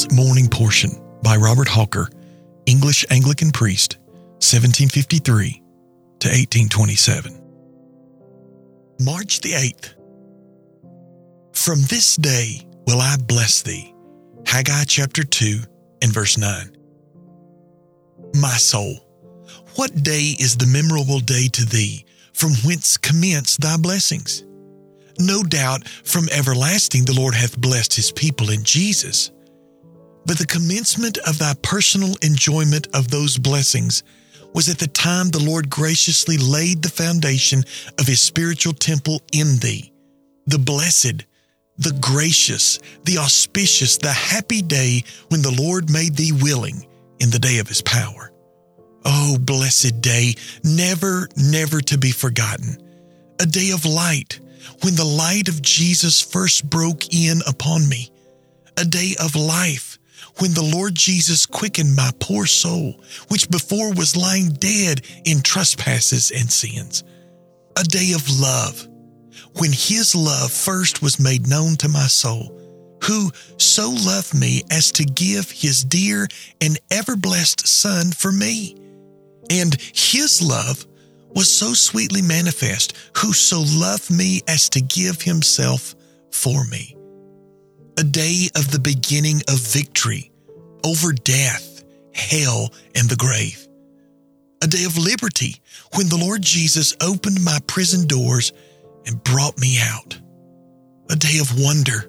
Adam's Morning Portion by Robert Hawker, English Anglican priest, 1753 to 1827. March the 8th. From this day will I bless thee. Haggai chapter 2 and verse 9. My soul, what day is the memorable day to thee, from whence commence thy blessings? No doubt from everlasting the Lord hath blessed his people in Jesus. But the commencement of thy personal enjoyment of those blessings was at the time the Lord graciously laid the foundation of his spiritual temple in thee. The blessed, the gracious, the auspicious, the happy day when the Lord made thee willing in the day of his power. Oh, blessed day, never, never to be forgotten. A day of light when the light of Jesus first broke in upon me. A day of life when the Lord Jesus quickened my poor soul, which before was lying dead in trespasses and sins. A day of love when his love first was made known to my soul, who so loved me as to give his dear and ever blessed Son for me. And his love was so sweetly manifest, who so loved me as to give himself for me. A day of the beginning of victory over death, hell, and the grave. A day of liberty when the Lord Jesus opened my prison doors and brought me out. A day of wonder,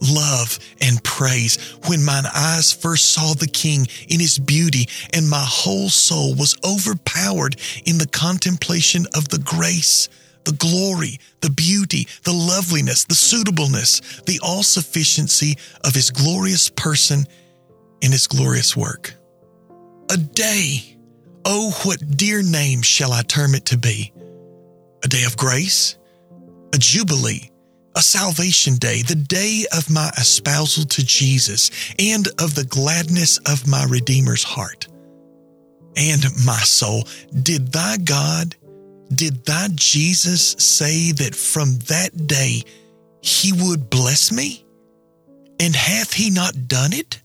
love, and praise when mine eyes first saw the King in his beauty and my whole soul was overpowered in the contemplation of the grace, the glory, the beauty, the loveliness, the suitableness, the all sufficiency of his glorious person and his glorious work. A day, oh, what dear name shall I term it to be? A day of grace a jubilee, a salvation day, the day of my espousal to Jesus, and of the gladness of my Redeemer's heart. And my soul, did thy God, did thy Jesus say that from that day he would bless me? And hath he not done it?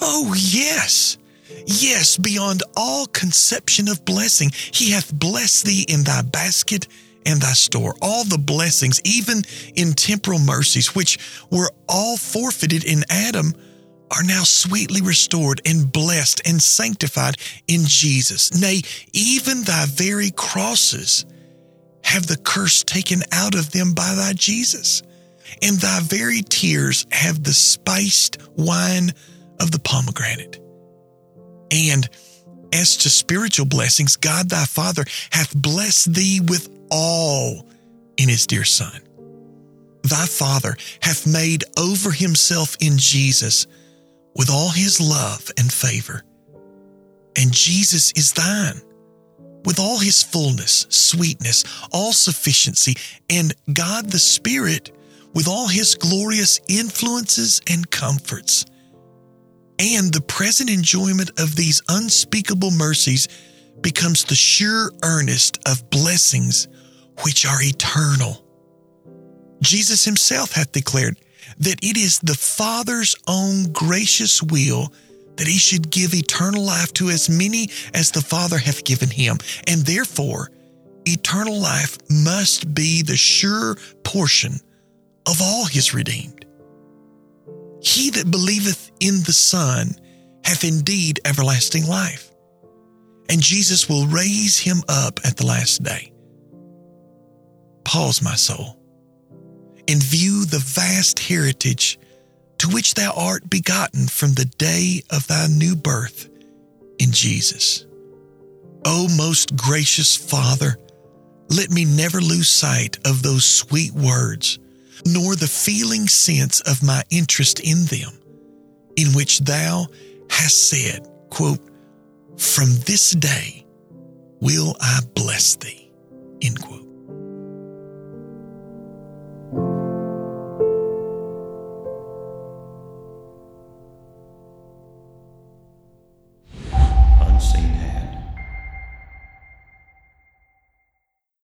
Oh, yes. Yes, beyond all conception of blessing, he hath blessed thee in thy basket and thy store, all the blessings, even in temporal mercies, which were all forfeited in Adam, are now sweetly restored and blessed and sanctified in Jesus. Nay, even thy very crosses have the curse taken out of them by thy Jesus, and thy very tears have the spiced wine of the pomegranate. And as to spiritual blessings, God thy Father hath blessed thee with all in his dear Son. Thy Father hath made over himself in Jesus with all his love and favor. And Jesus is thine with all his fullness, sweetness, all sufficiency, and God the Spirit with all his glorious influences and comforts. And the present enjoyment of these unspeakable mercies becomes the sure earnest of blessings which are eternal. Jesus himself hath declared that it is the Father's own gracious will that he should give eternal life to as many as the Father hath given him, and therefore eternal life must be the sure portion of all his redeemed. He that believeth in the Son hath indeed everlasting life, and Jesus will raise him up at the last day. Pause, my soul, and view the vast heritage to which thou art begotten from the day of thy new birth in Jesus. O most gracious Father, let me never lose sight of those sweet words, nor the feeling sense of my interest in them, in which thou hast said, quote, From this day will I bless thee, end quote.